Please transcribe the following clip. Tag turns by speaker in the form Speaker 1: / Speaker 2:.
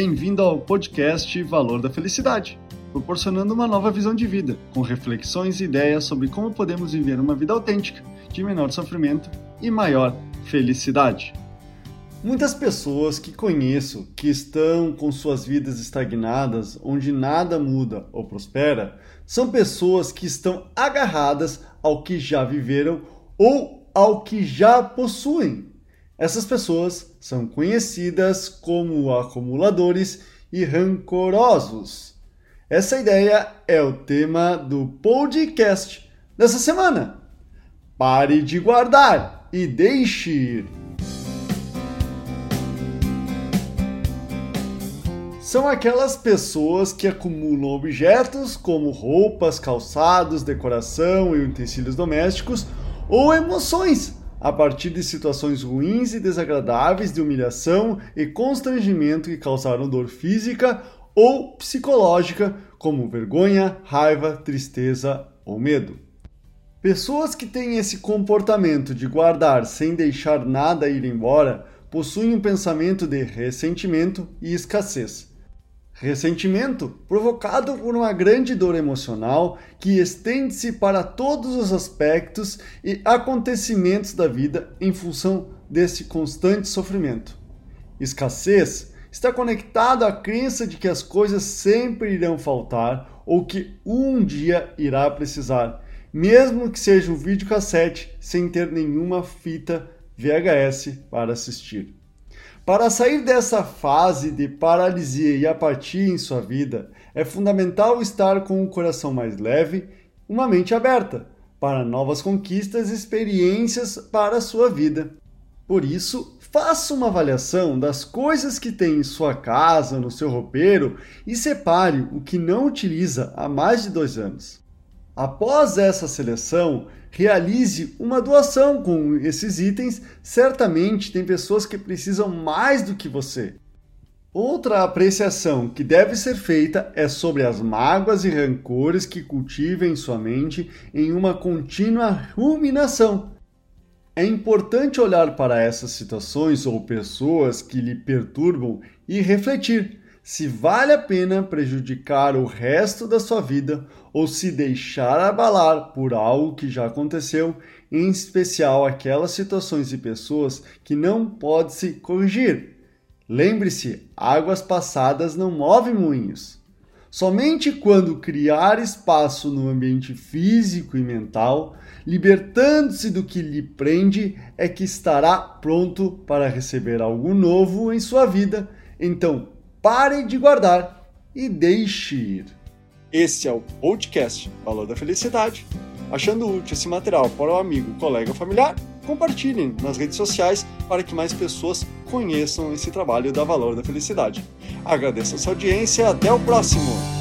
Speaker 1: Bem-vindo ao podcast Valor da Felicidade, proporcionando uma nova visão de vida, com reflexões e ideias sobre como podemos viver uma vida autêntica, de menor sofrimento e maior felicidade. Muitas pessoas que conheço que estão com suas vidas estagnadas, onde nada muda ou prospera, são pessoas que estão agarradas ao que já viveram ou ao que já possuem. Essas pessoas são conhecidas como acumuladores e rancorosos. Essa ideia é o tema do podcast dessa semana. Pare de guardar e deixe ir. São aquelas pessoas que acumulam objetos como roupas, calçados, decoração e utensílios domésticos ou emoções a partir de situações ruins e desagradáveis de humilhação e constrangimento que causaram dor física ou psicológica, como vergonha, raiva, tristeza ou medo. Pessoas que têm esse comportamento de guardar sem deixar nada ir embora possuem um pensamento de ressentimento e escassez. Ressentimento provocado por uma grande dor emocional que estende-se para todos os aspectos e acontecimentos da vida em função desse constante sofrimento. Escassez está conectado à crença de que as coisas sempre irão faltar ou que um dia irá precisar, mesmo que seja um videocassete sem ter nenhuma fita VHS para assistir. Para sair dessa fase de paralisia e apatia em sua vida, é fundamental estar com o coração mais leve, uma mente aberta para novas conquistas e experiências para a sua vida. Por isso, faça uma avaliação das coisas que tem em sua casa, no seu roupeiro e separe o que não utiliza há mais de dois anos. Após essa seleção, realize uma doação com esses itens. Certamente tem pessoas que precisam mais do que você. Outra apreciação que deve ser feita é sobre as mágoas e rancores que cultiva em sua mente em uma contínua ruminação. É importante olhar para essas situações ou pessoas que lhe perturbam e refletir se vale a pena prejudicar o resto da sua vida ou se deixar abalar por algo que já aconteceu, em especial aquelas situações e pessoas que não pode se corrigir. Lembre-se, águas passadas não movem moinhos. Somente quando criar espaço no ambiente físico e mental, libertando-se do que lhe prende, é que estará pronto para receber algo novo em sua vida. Então, pare de guardar e deixe ir. Este é o podcast Valor da Felicidade. Achando útil esse material para o amigo, colega ou familiar, compartilhem nas redes sociais para que mais pessoas conheçam esse trabalho da Valor da Felicidade. Agradeço a sua audiência e até o próximo!